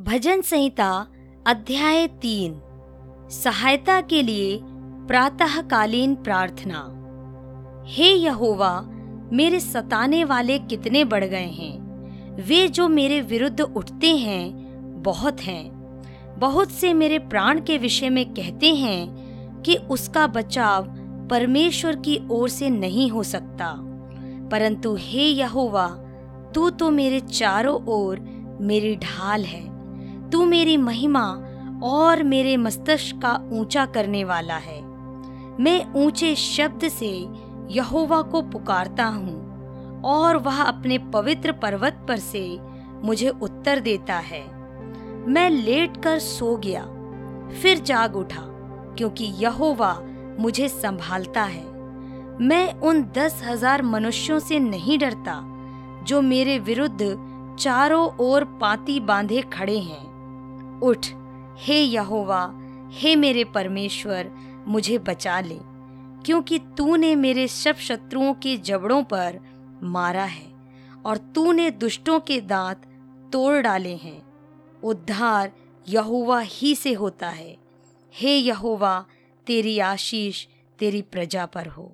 भजन संहिता, अध्याय तीन, सहायता के लिए प्रातःकालीन प्रार्थना। हे यहोवा, मेरे सताने वाले कितने बढ़ गए हैं। वे जो मेरे विरुद्ध उठते हैं, बहुत हैं। बहुत से मेरे प्राण के विषय में कहते हैं कि उसका बचाव परमेश्वर की ओर से नहीं हो सकता। परंतु हे यहोवा, तू तो मेरे चारों ओर मेरी ढाल है। तू मेरी महिमा और मेरे मस्तिष्क का ऊँचा करने वाला है। मैं ऊँचे शब्द से यहोवा को पुकारता हूँ और वह अपने पवित्र पर्वत पर से मुझे उत्तर देता है। मैं लेट कर सो गया, फिर जाग उठा, क्योंकि यहोवा मुझे संभालता है। मैं उन दस हज़ार मनुष्यों से नहीं डरता जो मेरे विरुद्ध चारों ओर पाती बांधे खड़े हैं। उठ, हे यहोवा, हे मेरे परमेश्वर, मुझे बचा ले, क्योंकि तूने मेरे सब शत्रुओं के जबड़ों पर मारा है, और तूने दुष्टों के दांत तोड़ डाले हैं। उद्धार यहोवा ही से होता है। हे यहोवा, तेरी आशीष तेरी प्रजा पर हो।